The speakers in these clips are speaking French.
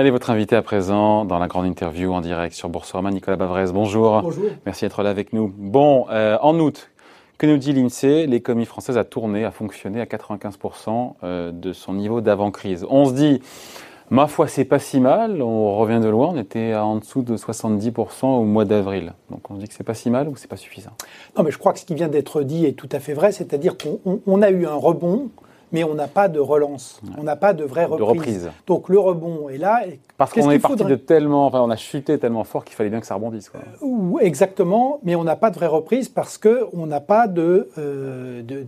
Allez, votre invité à présent dans la grande interview en direct sur Boursorama, Nicolas Bavrez. Bonjour. Bonjour. Merci d'être là avec nous. Bon, euh, en août, que nous dit l'INSEE? L'économie française a tourné, a fonctionné à 95% euh, de son niveau d'avant-crise. On se dit, ma foi, c'est pas si mal. On revient de loin. On était en dessous de 70% au mois d'avril. Donc on se dit que c'est pas si mal ou c'est pas suffisant? Non, mais je crois que ce qui vient d'être dit est tout à fait vrai. C'est-à-dire qu'on a eu un rebond mais on n'a pas de relance, on n'a pas de vraie reprise. Donc le rebond est là. Parce qu'on est parti de tellement, enfin on a chuté tellement fort qu'il fallait bien que ça rebondisse. Quoi. Euh, exactement, mais on n'a pas de vraie reprise parce que on n'a pas de, euh, de,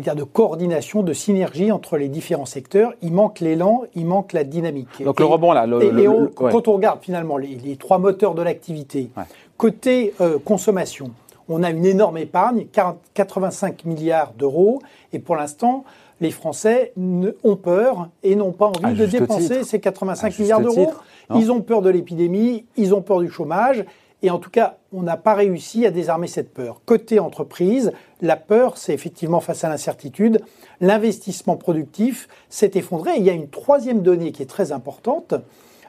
dire de coordination, de synergie entre les différents secteurs. Il manque l'élan, il manque la dynamique. Donc le rebond là, le, quand on regarde finalement les, trois moteurs de l'activité, côté euh, consommation, on a une énorme épargne, 85 milliards d'euros, et pour l'instant, les Français ont peur et n'ont pas envie de dépenser ces 85 milliards d'euros. Ils ont peur de l'épidémie, ils ont peur du chômage. Et en tout cas, on n'a pas réussi à désarmer cette peur. Côté entreprise, la peur, c'est effectivement face à l'incertitude. L'investissement productif s'est effondré. il y a une troisième donnée qui est très importante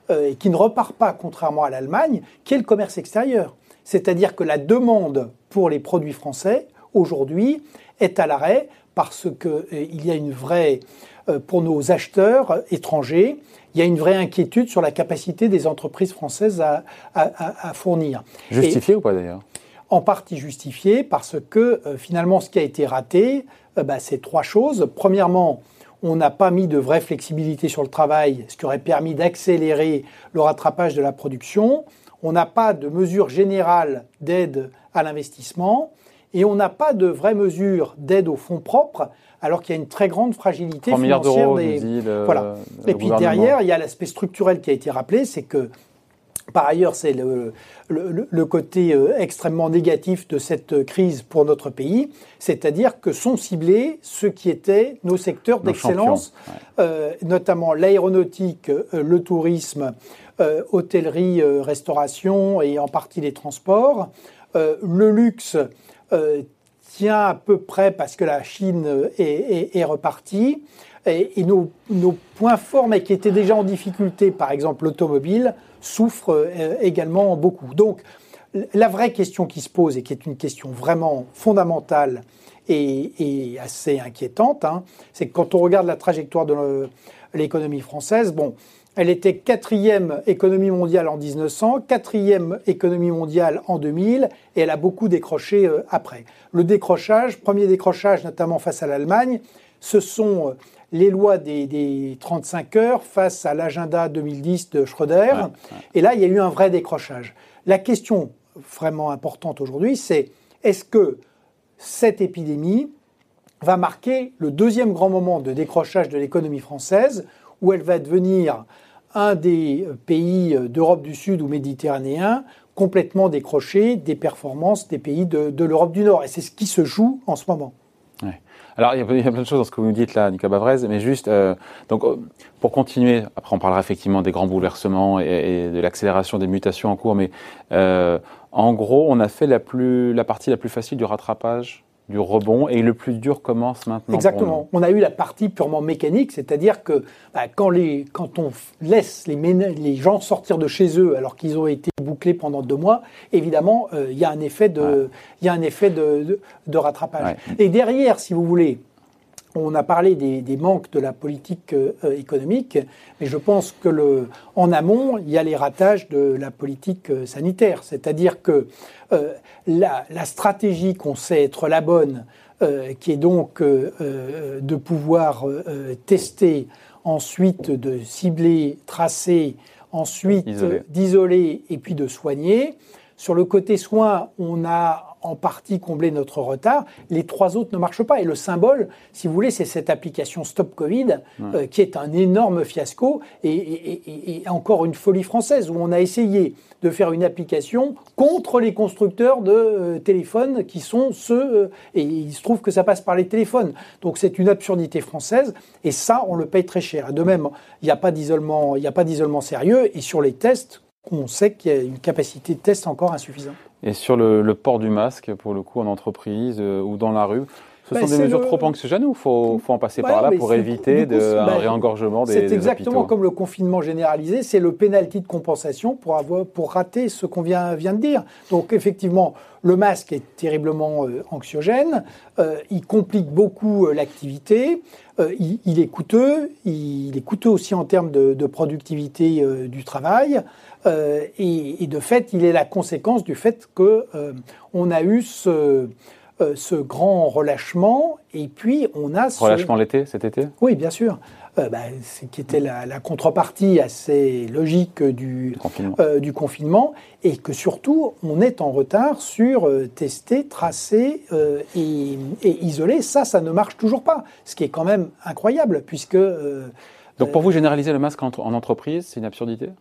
euh, et qui ne repart pas, contrairement à l'Allemagne, qui est le commerce extérieur. C'est-à-dire que la demande pour les produits français, aujourd'hui, est à l'arrêt parce qu'il euh, y a une vraie, euh, pour nos acheteurs étrangers, il y a une vraie inquiétude sur la capacité des entreprises françaises à, fournir. Justifié ou pas d'ailleurs? En partie justifié parce que euh, finalement ce qui a été raté, bah, c'est trois choses. Premièrement, on n'a pas mis de vraie flexibilité sur le travail, ce qui aurait permis d'accélérer le rattrapage de la production. On n'a pas de mesures générales d'aide à l'investissement et on n'a pas de vraies mesures d'aide aux fonds propres, alors qu'il y a une très grande fragilité financière des. voilà. et puis derrière, il y a l'aspect structurel qui a été rappelé, c'est que par ailleurs, c'est le, le, côté euh, extrêmement négatif de cette crise pour notre pays, c'est-à-dire que sont ciblés ceux qui étaient nos secteurs d'excellence, euh, notamment l'aéronautique, euh, le tourisme, hôtellerie, restauration et en partie les transports, le luxe euh, tient à peu près parce que la Chine est, repartie. Et, nos, points forts, mais qui étaient déjà en difficulté, par exemple l'automobile, souffrent euh, également beaucoup. Donc, la vraie question qui se pose, et qui est une question vraiment fondamentale et, assez inquiétante, hein, c'est que quand on regarde la trajectoire de l'économie française, bon, elle était quatrième économie mondiale en 1900, quatrième économie mondiale en 2000, et elle a beaucoup décroché euh, après. Le décrochage, premier décrochage notamment face à l'Allemagne, ce sont euh, les lois des, 35 heures face à l'agenda 2010 de Schröder. Et là, il y a eu un vrai décrochage. La question vraiment importante aujourd'hui, c'est est-ce que cette épidémie va marquer le deuxième grand moment de décrochage de l'économie française où elle va devenir un des pays d'Europe du Sud ou méditerranéen complètement décroché des performances des pays de, l'Europe du Nord. Et c'est ce qui se joue en ce moment. Alors, il y, a, plein de choses dans ce que vous nous dites là, Nicolas Bavrez, mais juste, euh, donc, euh, pour continuer, après on parlera effectivement des grands bouleversements et, de l'accélération des mutations en cours, mais euh, en gros, on a fait la, plus, la partie la plus facile du rattrapage du rebond et le plus dur commence maintenant. Exactement. On a eu la partie purement mécanique, c'est-à-dire que bah, quand, les, quand on laisse les, les gens sortir de chez eux alors qu'ils ont été bouclés pendant deux mois, évidemment, euh, il y a un effet de, y a un effet de, de, rattrapage. Et derrière, si vous voulez, on a parlé des, manques de la politique euh, économique, mais je pense que le, en amont, il y a les ratages de la politique euh, sanitaire. C'est-à-dire que euh, la, stratégie qu'on sait être la bonne, qui est donc de pouvoir tester, ensuite de cibler, tracer, ensuite d'isoler et puis de soigner. Sur le côté soins, on a en partie combler notre retard. Les trois autres ne marchent pas. Et le symbole, si vous voulez, c'est cette application Stop Covid, euh, qui est un énorme fiasco et, encore une folie française, où on a essayé de faire une application contre les constructeurs de euh, téléphones qui sont ceux, euh, et il se trouve que ça passe par les téléphones. Donc c'est une absurdité française, et ça, on le paye très cher. De même, il n'y a pas d'isolement, il n'y a pas d'isolement sérieux, et sur les tests, on sait qu'il y a une capacité de test encore insuffisante. Et sur le, port du masque, pour le coup, en entreprise euh, ou dans la rue, Ce sont des mesures trop anxiogènes ou il faut, faut, en passer par là pour éviter de, un bah, réengorgement des C'est exactement comme le confinement généralisé, c'est le pénalty de compensation pour, avoir, pour rater ce qu'on vient, vient de dire. Donc effectivement, le masque est terriblement euh, anxiogène, euh, il complique beaucoup euh, l'activité, il, est coûteux, il, est coûteux aussi en termes de, productivité du travail, et, de fait, il est la conséquence du fait que on a eu ce ce grand relâchement, et puis on a... Ce... Relâchement l'été, cet été? Oui, bien sûr. Euh, bah, qui était la, contrepartie assez logique du confinement. Euh, du confinement. et que surtout, on est en retard sur euh, tester, tracer et, isoler. Ça, ça ne marche toujours pas, ce qui est quand même incroyable, puisque... Donc pour vous, généraliser le masque en, en entreprise, c'est une absurdité?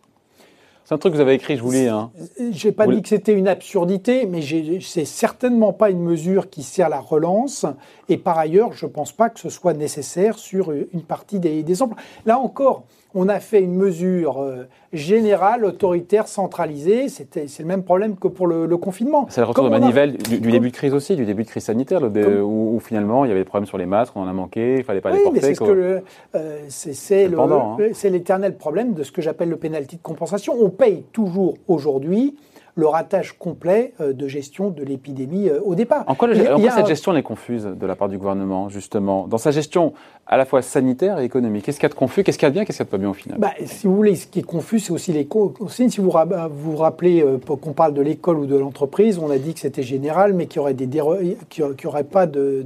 C'est un truc que vous avez écrit, je vous lis. Hein. J'ai pas dit que c'était une absurdité, mais c'est certainement pas une mesure qui sert la relance. Et par ailleurs, je pense pas que ce soit nécessaire sur une partie des, des emplois. Là encore, on a fait une mesure euh, générale, autoritaire, centralisée. C'était, c'est le même problème que pour le, confinement. C'est le retour de manivelle du, début de crise aussi, du début de crise sanitaire, où, finalement il y avait des problèmes sur les masques, on en a manqué, il fallait pas les porter. Mais c'est, ce que euh, c'est, hein. c'est l'éternel problème de ce que j'appelle le pénalty de compensation. On paye toujours aujourd'hui le ratage complet euh, de gestion de l'épidémie euh, au départ. En quoi, cette gestion est confuse de la part du gouvernement, justement? Dans sa gestion à la fois sanitaire et économique, qu'est-ce qu'il y a de confus? Qu'est-ce qu'il y a de bien Qu'est-ce qu'il y a de pas bien au final? Bah, Si vous voulez, ce qui est confus, c'est aussi les consignes. Si vous vous rappelez euh, qu'on parle de l'école ou de l'entreprise, on a dit que c'était général, mais qu'il n'y aurait, des aurait pas de,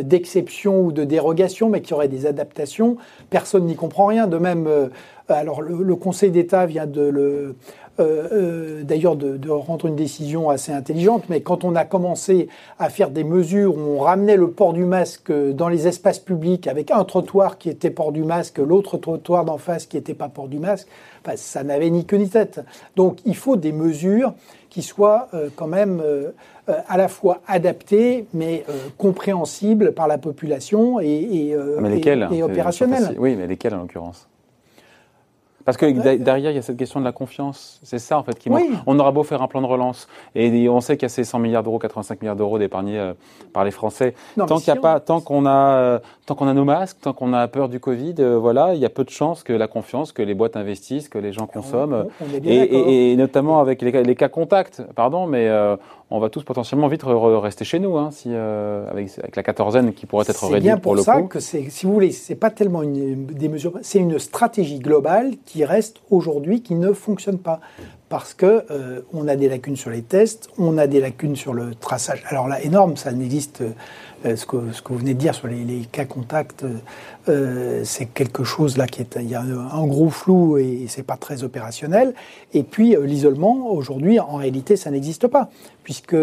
d'exception ou de dérogation, mais qu'il y aurait des adaptations. Personne n'y comprend rien. De même, alors le Conseil d'État vient de le euh, euh, d'ailleurs de, rendre une décision assez intelligente, mais quand on a commencé à faire des mesures où on ramenait le port du masque dans les espaces publics avec un trottoir qui était port du masque, l'autre trottoir d'en face qui n'était pas port du masque, ça n'avait ni queue ni tête. Donc il faut des mesures qui soient euh, quand même à la fois adaptées, mais compréhensibles par la population et, et opérationnelles. Oui, mais lesquelles en l'occurrence? Parce que derrière, il y a cette question de la confiance. C'est ça, en fait, qui On aura beau faire un plan de relance, et on sait qu'il y a ces 100 milliards d'euros, 85 milliards d'euros d'épargnés euh, par les Français. tant qu'il a pas, tant qu'on a, euh, tant qu'on a nos masques, tant qu'on a peur du Covid, euh, voilà, il y a peu de chances que la confiance, que les boîtes investissent, que les gens consomment, et, notamment avec les, cas contacts, pardon, mais on va tous potentiellement vite rester chez nous, hein, si, avec, la quatorzaine qui pourrait être réduite pour, le coup. C'est bien pour ça que, si vous voulez, c'est pas tellement une, des mesures, c'est une stratégie globale qui reste aujourd'hui qui ne fonctionne pas parce que euh, on a des lacunes sur les tests, on a des lacunes sur le traçage. Alors là, énorme, ça n'existe. Euh, ce, que, ce que vous venez de dire sur les, cas contacts, euh, c'est quelque chose là qui est, il y a un, gros flou et, c'est pas très opérationnel. Et puis l'isolement, aujourd'hui, en réalité, ça n'existe pas, puisque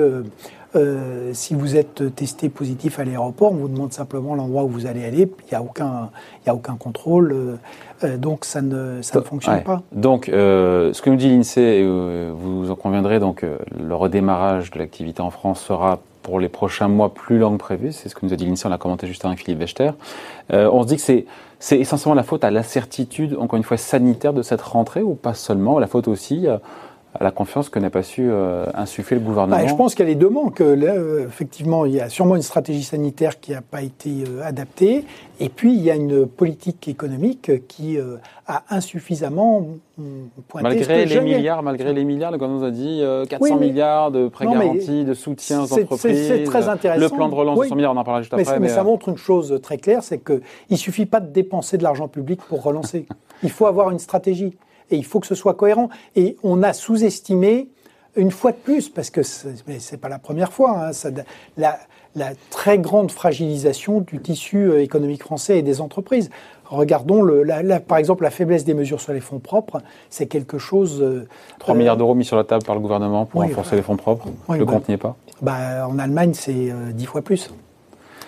si vous êtes testé positif à l'aéroport, on vous demande simplement l'endroit où vous allez aller. Il n'y a aucun, il y a aucun contrôle. Euh, donc ça ne, ça ne fonctionne pas. Donc euh, ce que nous dit l'INSEE, euh, vous en conviendrez, donc le redémarrage de l'activité en France sera pour les prochains mois plus long que prévu. C'est ce que nous a dit l'INSEE, on l'a commenté juste avec Philippe Wechter. on se dit que c'est, c'est essentiellement la faute à l'incertitude, encore une fois, sanitaire de cette rentrée, ou pas seulement, la faute aussi la confiance que n'a pas su euh, insuffler le gouvernement bah, Je pense qu'il y a les deux manques. Euh, effectivement, il y a sûrement une stratégie sanitaire qui n'a pas été euh, adaptée. Et puis, il y a une politique économique qui a insuffisamment pointé Malgré les milliards, malgré les milliards, le gouvernement nous a dit 400 milliards de prêts garantis, de soutien aux entreprises. C'est très intéressant. Le plan de relance de 100 milliards, on en parlera juste après. Mais, ça montre une chose très claire, c'est qu'il ne suffit pas de dépenser de l'argent public pour relancer. il faut avoir une stratégie et il faut que ce soit cohérent. Et on a sous-estimé une fois de plus, parce que ce n'est pas la première fois, hein, la, très grande fragilisation du tissu euh, économique français et des entreprises. Regardons, le, par exemple, la faiblesse des mesures sur les fonds propres, c'est quelque chose... 3 euh, milliards d'euros mis sur la table par le gouvernement pour renforcer les fonds propres. le bah, compte n'y est pas bah, En Allemagne, c'est 10 euh, fois plus.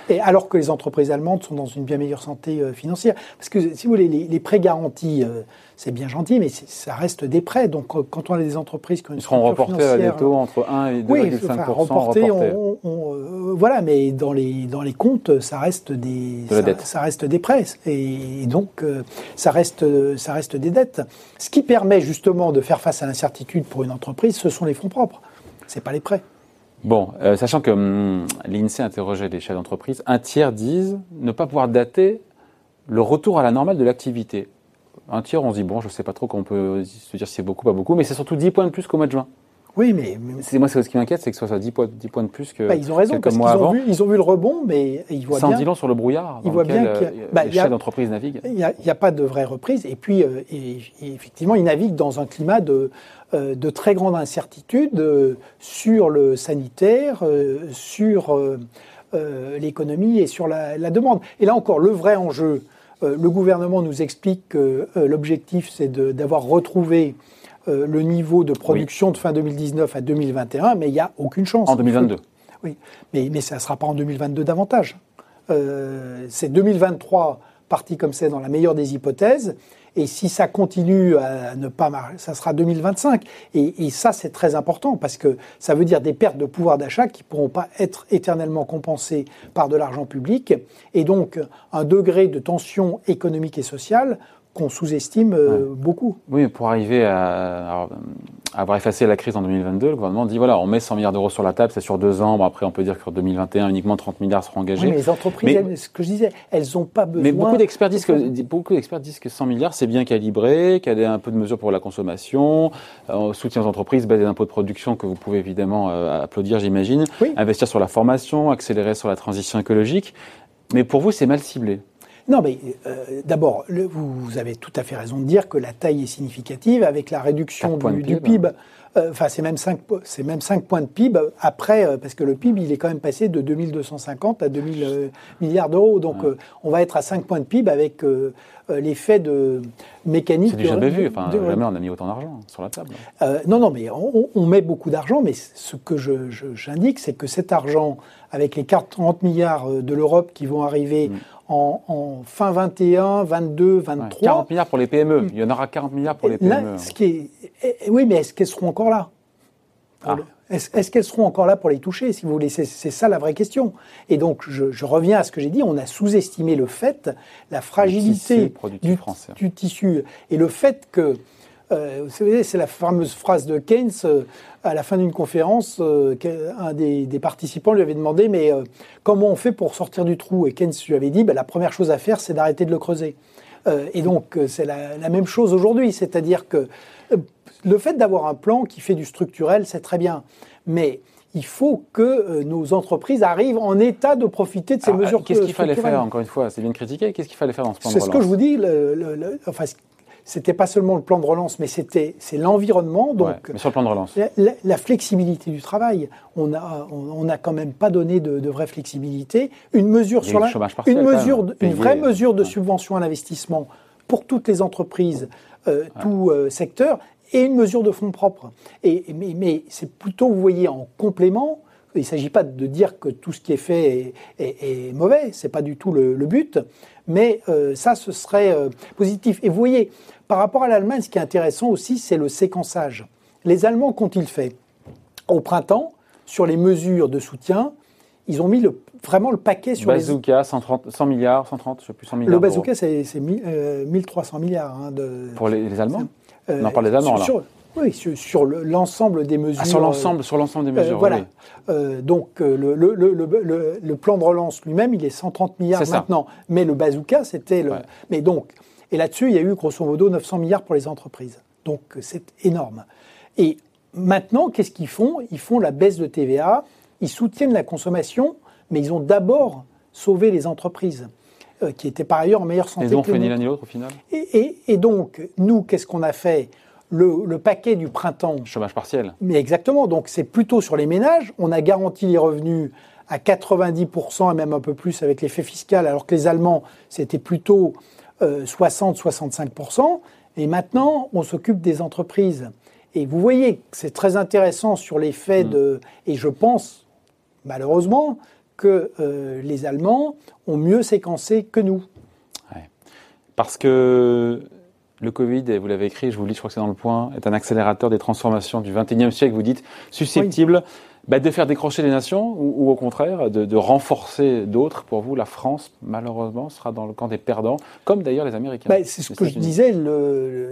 Et alors que les entreprises allemandes sont dans une bien meilleure santé financière. Parce que, si vous voulez, les, prêts garantis c'est bien gentil, mais ça reste des prêts. Donc, euh, quand on a des entreprises qui ont une Ils seront reportés à des taux entre 1 et 2,5%. Oui, enfin, reportés, On, euh, voilà, mais dans les, dans les comptes, ça reste des, ça, reste des prêts. Et, donc, euh, ça, reste, ça reste des dettes. Ce qui permet justement de faire face à l'incertitude pour une entreprise, ce sont les fonds propres. Ce pas les prêts. Bon, euh, sachant que hum, l'INSEE interrogeait des chefs d'entreprise, un tiers disent ne pas pouvoir dater le retour à la normale de l'activité. Un tiers, on se dit, bon, je ne sais pas trop qu'on peut se dire si c'est beaucoup, pas beaucoup, mais c'est surtout 10 points de plus qu'au mois de juin. Oui, mais. Moi, ce qui m'inquiète, c'est que ce soit 10 points, 10 points de plus que. Bah, ils ont raison, parce qu'ils ont, vu, ils ont vu le rebond, mais ils voient bien. Sans dit long sur le brouillard. Ils voient bien que euh, bah, les chefs d'entreprise naviguent. Il n'y a, pas de vraie reprise. Et puis, euh, effectivement, ils naviguent dans un climat de, euh, de très grande incertitude sur le sanitaire, sur l'économie et sur la, la, demande. Et là encore, le vrai enjeu, le gouvernement nous explique que l'objectif, c'est d'avoir retrouvé euh, le niveau de production de fin 2019 à 2021, mais il n'y a aucune chance. En 2022 Oui, mais, mais ça ne sera pas en 2022 davantage. Euh, c'est 2023 parti comme c'est dans la meilleure des hypothèses. Et si ça continue à ne pas marcher, ça sera 2025. Et, et ça, c'est très important parce que ça veut dire des pertes de pouvoir d'achat qui ne pourront pas être éternellement compensées par de l'argent public. Et donc, un degré de tension économique et sociale qu'on sous-estime euh, beaucoup. Oui, pour arriver à, avoir effacé la crise en 2022, le gouvernement dit voilà, on met 100 milliards d'euros sur la table, c'est sur deux ans. Bon, après, on peut dire qu'en 2021, uniquement 30 milliards seront engagés. Oui, mais les entreprises, ce que je disais, elles n'ont pas besoin. Mais beaucoup d'experts disent que beaucoup d'experts disent que 100 milliards, c'est bien calibré, qu'il y a un peu de mesures pour la consommation, euh, soutien aux entreprises, baisse des impôts de production que vous pouvez évidemment euh, applaudir, j'imagine, investir sur la formation, accélérer sur la transition écologique. Mais pour vous, c'est mal ciblé. Non, mais euh, d'abord, vous avez tout à fait raison de dire que la taille est significative avec la réduction du, PIB. Euh, enfin, c'est même 5 c'est même 5 points de PIB après euh, parce que le PIB il est quand même passé de 2250 à 2000 milliards d'euros. Donc on va être à 5 points de PIB avec l'effet de mécanique. C'est du jamais vu. Enfin, jamais on a mis autant d'argent sur la table. non, non, mais on, met beaucoup d'argent, mais ce que j'indique, c'est que cet argent, avec les 40 milliards de l'Europe qui vont arriver mm en, fin 21, 22, 23. 40 milliards pour les PME. Il y en aura 40 milliards pour les PME. Là, ce qui est, eh, oui, mais est-ce qu'elles seront encore là? Ah. Est-ce qu'elles seront encore là pour les toucher, si vous voulez? C'est ça la vraie question. Et donc, je, reviens à ce que j'ai dit, on a sous-estimé le fait, la fragilité du, du, tissu, et le fait que euh, c'est la fameuse phrase de Keynes euh, à la fin d'une conférence. Euh, un des, participants lui avait demandé Mais comment on fait pour sortir du trou? Et Keynes lui avait dit bah, La première chose à faire, c'est d'arrêter de le creuser. et donc, c'est la, la, même chose aujourd'hui. C'est-à-dire que le fait d'avoir un plan qui fait du structurel, c'est très bien. Mais il faut que nos entreprises arrivent en état de profiter de ces mesures Qu'est-ce qu'il fallait faire, encore une fois? C'est bien critiqué. Qu'est-ce qu'il fallait faire dans ce relance C'est ce que je vous dis. Le, enfin, c'était pas seulement le plan de relance, mais c'était c'est l'environnement. Donc, mais sur le plan de relance, la, flexibilité du travail, on a on n'a quand même pas donné de, de, vraie flexibilité. Une mesure sur la, une mesure, une vraie mesure de subvention à l'investissement pour toutes les entreprises, euh, tout euh, secteur, et une mesure de fonds propres. Et mais, mais c'est plutôt, vous voyez, en complément. Il ne s'agit pas de dire que tout ce qui est fait est, est, est mauvais, c'est pas du tout le, le but, mais euh, ça, ce serait positif. Et vous voyez, par rapport à l'Allemagne, ce qui est intéressant aussi, c'est le séquençage. Les Allemands, qu'ont-ils fait? Au printemps, sur les mesures de soutien, ils ont mis le, vraiment le paquet sur bazooka, les... 130, 100 milliards, 130, je sais plus, 100 milliards. Le bazooka, c'est 1300 milliards. Hein, de... Pour les, Allemands? Euh, Non, pas les Allemands, là. Oui, sur, l'ensemble des mesures. Ah, sur l'ensemble, sur l'ensemble des mesures. voilà. donc le, le, plan de relance lui-même, il est 130 milliards maintenant. Mais le bazooka, c'était le. Mais donc, et là-dessus, il y a eu grosso modo 900 milliards pour les entreprises. Donc c'est énorme. Et maintenant, qu'est-ce qu'ils font? Ils font la baisse de TVA, ils soutiennent la consommation, mais ils ont d'abord sauvé les entreprises. Euh, qui étaient par ailleurs en meilleure santé. Ils ont fait ni l'un ni l'autre au final? Et, donc, nous, qu'est-ce qu'on a fait? Le, paquet du printemps. Chômage partiel. Mais exactement. Donc, c'est plutôt sur les ménages. On a garanti les revenus à 90% et même un peu plus avec l'effet fiscal, alors que les Allemands, c'était plutôt 60-65%. Euh, et maintenant, on s'occupe des entreprises. Et vous voyez que c'est très intéressant sur l'effet mm. de... Et je pense, malheureusement, que euh, les Allemands ont mieux séquencé que nous. Parce que le Covid, et vous l'avez écrit, je vous le dis, je crois que c'est dans le point, est un accélérateur des transformations du XXIe siècle. Vous dites susceptible bah, de faire décrocher les nations ou, au contraire de, renforcer d'autres Pour vous, la France, malheureusement, sera dans le camp des perdants, comme d'ailleurs les Américains. Bah, c'est ce que je disais,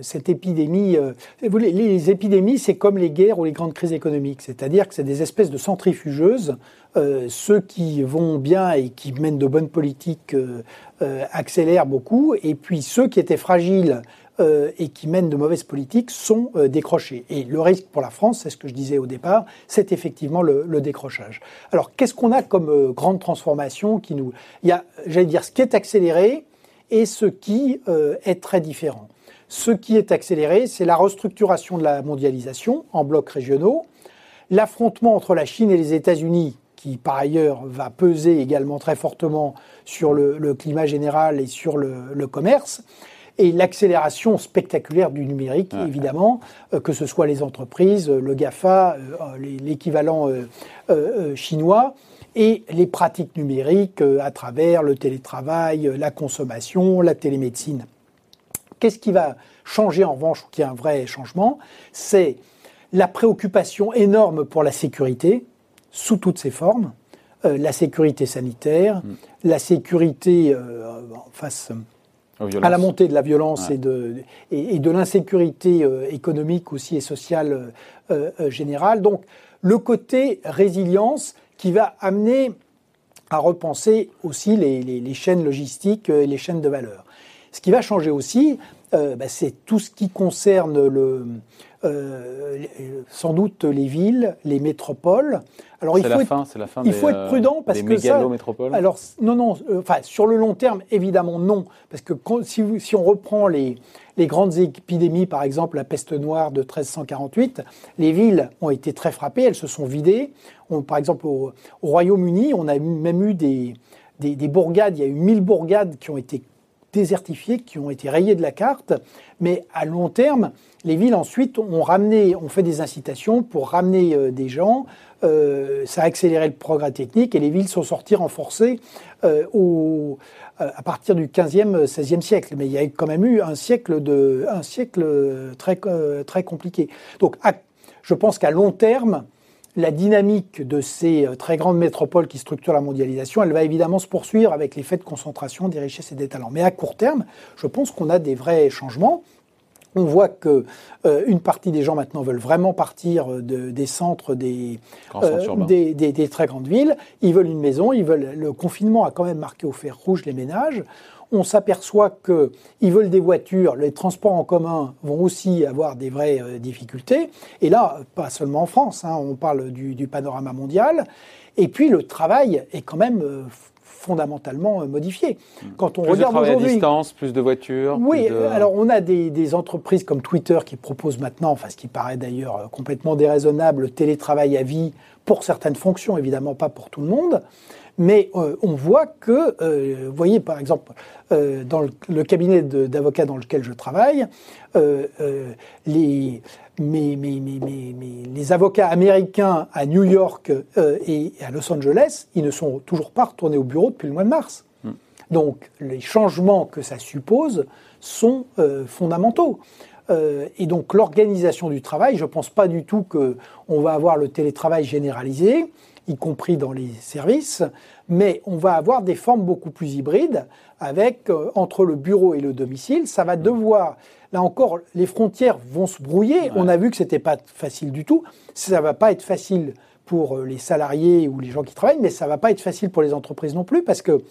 cette épidémie. Euh, les, épidémies, c'est comme les guerres ou les grandes crises économiques, c'est-à-dire que c'est des espèces de centrifugeuses. Euh, ceux qui vont bien et qui mènent de bonnes politiques euh, accélèrent beaucoup, et puis ceux qui étaient fragiles euh, et qui mènent de mauvaises politiques sont euh, décrochés. Et le risque pour la France, c'est ce que je disais au départ, c'est effectivement le, décrochage. Alors qu'est-ce qu'on a comme euh, grande transformation qui nous... Il y a, j'allais dire, ce qui est accéléré et ce qui est très différent. Ce qui est accéléré, c'est la restructuration de la mondialisation en blocs régionaux, l'affrontement entre la Chine et les États-Unis qui par ailleurs va peser également très fortement sur le, climat général et sur le commerce, et l'accélération spectaculaire du numérique, évidemment, euh, que ce soit les entreprises, le GAFA, euh, l'équivalent euh, chinois, et les pratiques numériques à travers le télétravail, la consommation, la télémédecine. Qu'est-ce qui va changer en revanche, ou qui est un vrai changement? C'est la préoccupation énorme pour la sécurité, sous toutes ses formes, la sécurité sanitaire, mm. la sécurité face à la montée de la violence et de, et, de l'insécurité euh, économique aussi et sociale euh, euh, générale. Donc le côté résilience qui va amener à repenser aussi les, les, chaînes logistiques et les chaînes de valeur. Ce qui va changer aussi, bah, c'est tout ce qui concerne le, sans doute les villes, les métropoles, alors il faut, la fin, la fin il faut être prudent parce que ça. Alors non, non. Euh, enfin, sur le long terme, évidemment non, parce que si, si on reprend les, les grandes épidémies, par exemple la peste noire de 1348, les villes ont été très frappées, elles se sont vidées. On, par exemple, au, Royaume-Uni, on a même eu des, des, des, bourgades, il y a eu 1000 bourgades qui ont été désertifiées, qui ont été rayées de la carte. Mais à long terme, les villes ensuite ont ramené, ont fait des incitations pour ramener euh, des gens euh, ça a accéléré le progrès technique et les villes sont sorties renforcées euh, au, à partir du 15e, 16e siècle. Mais il y a quand même eu un siècle, de, un siècle très, très compliqué. Donc je pense qu'à long terme, la dynamique de ces très grandes métropoles qui structurent la mondialisation, elle va évidemment se poursuivre avec l'effet de concentration des richesses et des talents. Mais à court terme, je pense qu'on a des vrais changements. On voit que euh, une partie des gens maintenant veulent vraiment partir euh, des centres des, euh, des, très grandes villes. Ils veulent une maison. Ils veulent. Le confinement a quand même marqué au fer rouge les ménages. On s'aperçoit qu'ils veulent des voitures. Les transports en commun vont aussi avoir des vraies difficultés. Et là, pas seulement en France. Hein, on parle du, du, panorama mondial. Et puis le travail est quand même fondamentalement euh, modifié. Quand on plus regarde aujourd'hui, distance, plus de voitures. Oui, alors on a des, entreprises comme Twitter qui proposent maintenant, enfin ce qui paraît d'ailleurs euh, complètement déraisonnable, le télétravail à vie pour certaines fonctions, évidemment pas pour tout le monde. Mais euh, on voit que, vous voyez par exemple, dans le, cabinet d'avocats dans lequel je travaille, les, avocats américains à New York euh, et à Los Angeles, ils ne sont toujours pas retournés au bureau depuis le mois de mars. Hmm. Donc les changements que ça suppose sont euh, fondamentaux. Euh, et donc l'organisation du travail, je ne pense pas du tout qu'on va avoir le télétravail généralisé, y compris dans les services, mais on va avoir des formes beaucoup plus hybrides avec entre le bureau et le domicile. Ça va devoir Là encore, les frontières vont se brouiller. On a vu que c'était pas facile du tout. Ça va pas être facile pour euh, les salariés ou les gens qui travaillent, mais ça va pas être facile pour les entreprises non plus parce que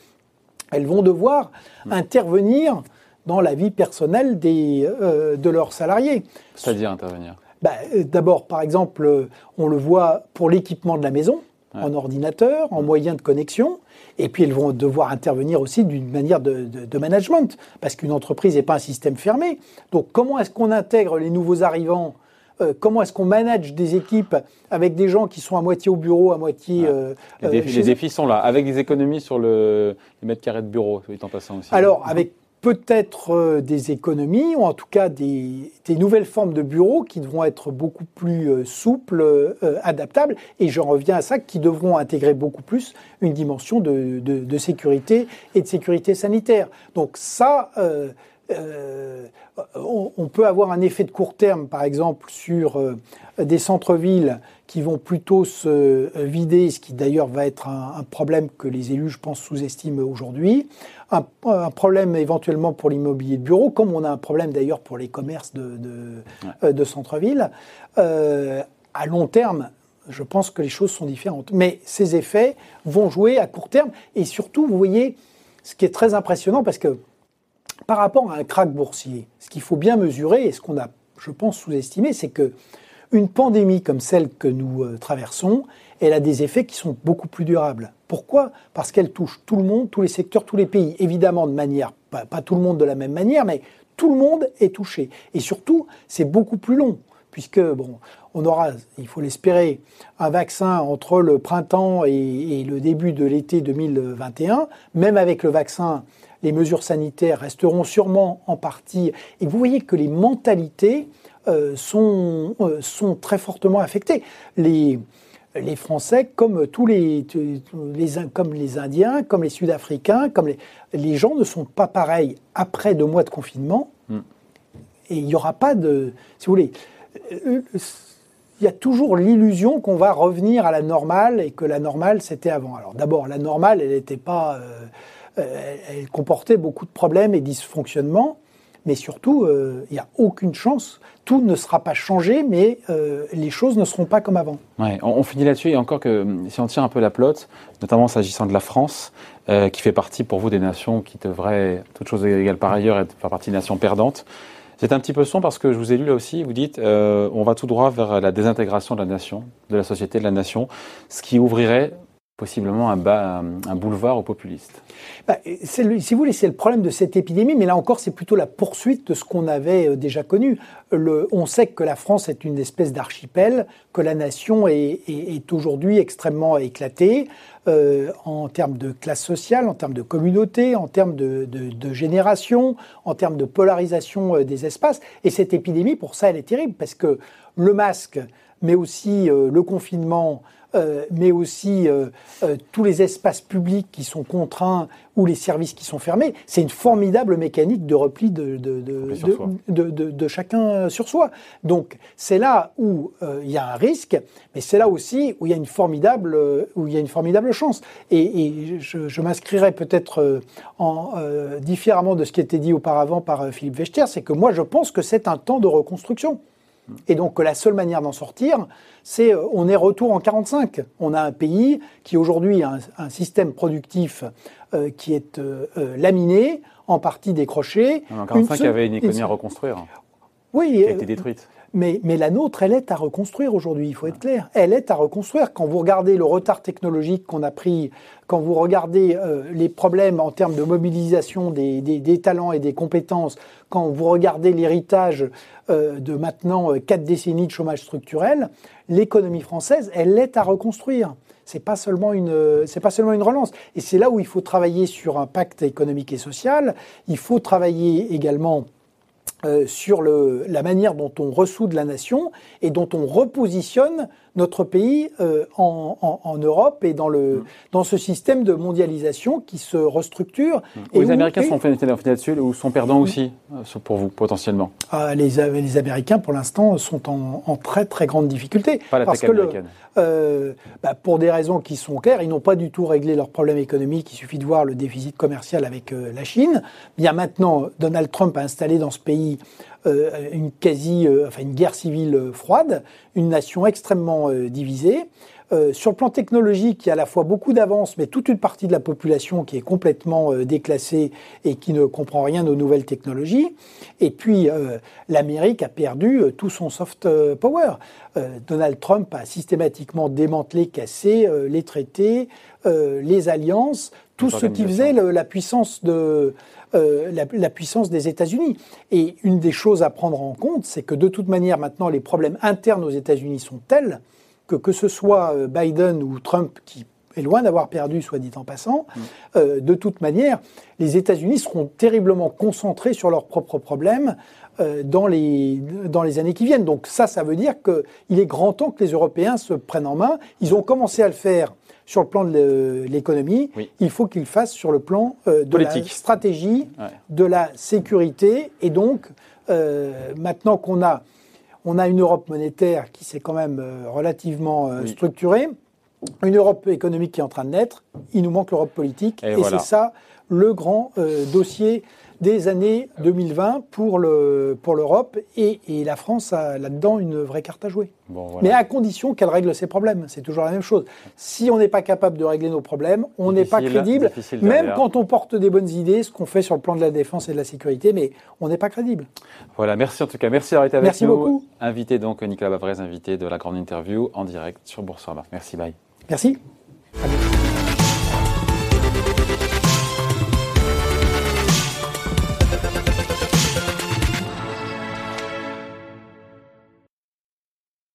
elles vont devoir intervenir dans la vie personnelle des, euh, de leurs salariés. C'est-à-dire intervenir? Bah, euh, D'abord, par exemple, on le voit pour l'équipement de la maison, en ordinateur, en moyens de connexion. Et puis elles vont devoir intervenir aussi d'une manière de, management, parce qu'une entreprise n'est pas un système fermé. Donc comment est-ce qu'on intègre les nouveaux arrivants euh, comment est-ce qu'on manage des équipes avec des gens qui sont à moitié au bureau, à moitié. Euh, les, défis, euh, les défis, sont là, avec des économies sur le, les mètres carrés de bureau, en passant aussi. Alors, avec peut-être euh, des économies, ou en tout cas des, nouvelles formes de bureaux qui devront être beaucoup plus euh, souples, euh, adaptables, et je reviens à ça, qui devront intégrer beaucoup plus une dimension de, sécurité et de sécurité sanitaire. Donc ça, on, peut avoir un effet de court terme, par exemple, sur des centres-villes qui vont plutôt se vider, ce qui d'ailleurs va être un, problème que les élus, je pense, sous-estiment aujourd'hui. Un, problème éventuellement pour l'immobilier de bureau, comme on a un problème d'ailleurs pour les commerces de, de, centre-ville. à long terme, je pense que les choses sont différentes. Mais ces effets vont jouer à court terme. Et surtout, vous voyez, ce qui est très impressionnant, parce que par rapport à un krach boursier, ce qu'il faut bien mesurer, et ce qu'on a, je pense, sous-estimé, c'est que une pandémie comme celle que nous euh, traversons, elle a des effets qui sont beaucoup plus durables. Pourquoi? Parce qu'elle touche tout le monde, tous les secteurs, tous les pays. Évidemment, de manière, pas, pas tout le monde de la même manière, mais tout le monde est touché. Et surtout, c'est beaucoup plus long puisque bon, on aura, il faut l'espérer, un vaccin entre le printemps et, le début de l'été 2021. Même avec le vaccin, les mesures sanitaires resteront sûrement en partie. Et vous voyez que les mentalités euh, sont, euh, sont très fortement affectées. Les, les Français, comme tous les, les, comme les Indiens, comme les Sud-Africains, comme les, les gens ne sont pas pareils après deux mois de confinement. Hmm. Et il n'y aura pas de, si vous voulez, il y a toujours l'illusion qu'on va revenir à la normale et que la normale c'était avant. Alors d'abord, la normale, elle n'était pas, euh, euh, elle comportait beaucoup de problèmes et dysfonctionnements, mais surtout, euh, il n'y a aucune chance. Tout ne sera pas changé, mais les choses ne seront pas comme avant. On, finit là-dessus et encore que si on tient un peu la plotte, notamment s'agissant de la France, qui fait partie pour vous des nations qui devraient, toutes choses égales par ailleurs, être faire partie des nations perdantes. C'est un petit peu son parce que je vous ai lu là aussi, vous dites euh, on va tout droit vers la désintégration de la nation, de la société, de la nation, ce qui ouvrirait possiblement un, boulevard aux populistes. Bah, si vous voulez, c'est le problème de cette épidémie, mais là encore, c'est plutôt la poursuite de ce qu'on avait euh, déjà connu. On sait que la France est une espèce d'archipel, que la nation est, aujourd'hui extrêmement éclatée euh, en termes de classe sociale, en termes de communauté, en termes de, de, de génération, en termes de polarisation euh, des espaces. Et cette épidémie, pour ça, elle est terrible, parce que le masque, mais aussi le confinement, euh, mais aussi euh, euh, tous les espaces publics qui sont contraints ou les services qui sont fermés, c'est une formidable mécanique de repli de, de, de, de chacun sur soi. Donc c'est là où il y a un risque, mais c'est là aussi où il y a une formidable, où il y a une formidable chance. Et, et je, je m'inscrirais peut-être en, différemment de ce qui a été dit auparavant par Philippe Wechter, c'est que moi je pense que c'est un temps de reconstruction. Et donc la seule manière d'en sortir, c'est euh, on est retour en 45. On a un pays qui aujourd'hui a un, système productif euh, qui est euh, laminé, en partie décroché. En 45, il y avait une économie à reconstruire. Oui, qui a été détruite. Mais, mais, la nôtre, elle est à reconstruire aujourd'hui, il faut être clair. Elle est à reconstruire. Quand vous regardez le retard technologique qu'on a pris, quand vous regardez les problèmes en termes de mobilisation des, des, des, talents et des compétences, quand vous regardez l'héritage euh, de maintenant euh, quatre décennies de chômage structurel, l'économie française, elle est à reconstruire. C'est pas seulement une, euh, c'est pas seulement une relance. Et c'est là où il faut travailler sur un pacte économique et social. Il faut travailler également sur le, la manière dont on ressoude la nation et dont on repositionne notre pays euh, en, en, Europe et dans, le, mm. dans ce système de mondialisation qui se restructure. Mm. Et les Américains sont là-dessus ou sont perdants aussi, euh, pour vous, potentiellement ah, les, les, Américains, pour l'instant, sont en, en, très très grande difficulté. Pas la parce que américaine. euh, bah, pour des raisons qui sont claires, ils n'ont pas du tout réglé leurs problèmes économiques. Il suffit de voir le déficit commercial avec euh, la Chine. A maintenant, Donald Trump a installé dans ce pays euh, une quasi, euh, enfin une guerre civile euh, froide, une nation extrêmement divisée. sur le plan technologique, il y a à la fois beaucoup d'avances, mais toute une partie de la population qui est complètement déclassée et qui ne comprend rien aux nouvelles technologies. Et puis, l'Amérique a perdu tout son soft power. Donald Trump a systématiquement démantelé, cassé les traités, les alliances, tout ce qui faisait la puissance de euh, la, puissance des États-Unis. Et une des choses à prendre en compte, c'est que de toute manière, maintenant, les problèmes internes aux États-Unis sont tels que que ce soit euh, Biden ou Trump qui est loin d'avoir perdu, soit dit en passant, mm. euh, de toute manière, les États-Unis seront terriblement concentrés sur leurs propres problèmes dans, les, dans les années qui viennent. Donc ça, ça veut dire qu'il est grand temps que les Européens se prennent en main. Ils ont commencé à le faire sur le plan de l'économie, il faut qu'il fasse sur le plan euh, de la stratégie, de la sécurité. Et donc, euh, maintenant qu'on a, on a une Europe monétaire qui s'est quand même euh, relativement structurée, une Europe économique qui est en train de naître, il nous manque l'Europe politique. Et, c'est ça le grand dossier des années 2020 pour le pour l'Europe et, et, la France a là-dedans une vraie carte à jouer. Mais à condition qu'elle règle ses problèmes. C'est toujours la même chose. Si on n'est pas capable de régler nos problèmes, on n'est pas crédible, même quand on porte des bonnes idées, ce qu'on fait sur le plan de la défense et de la sécurité, mais on n'est pas crédible. Voilà, merci en tout cas. Merci d'avoir été avec merci nous. Merci beaucoup. Invité donc Nicolas Bavrez, invité de la grande interview en direct sur Boursorama. Merci, bye. Merci. À bientôt.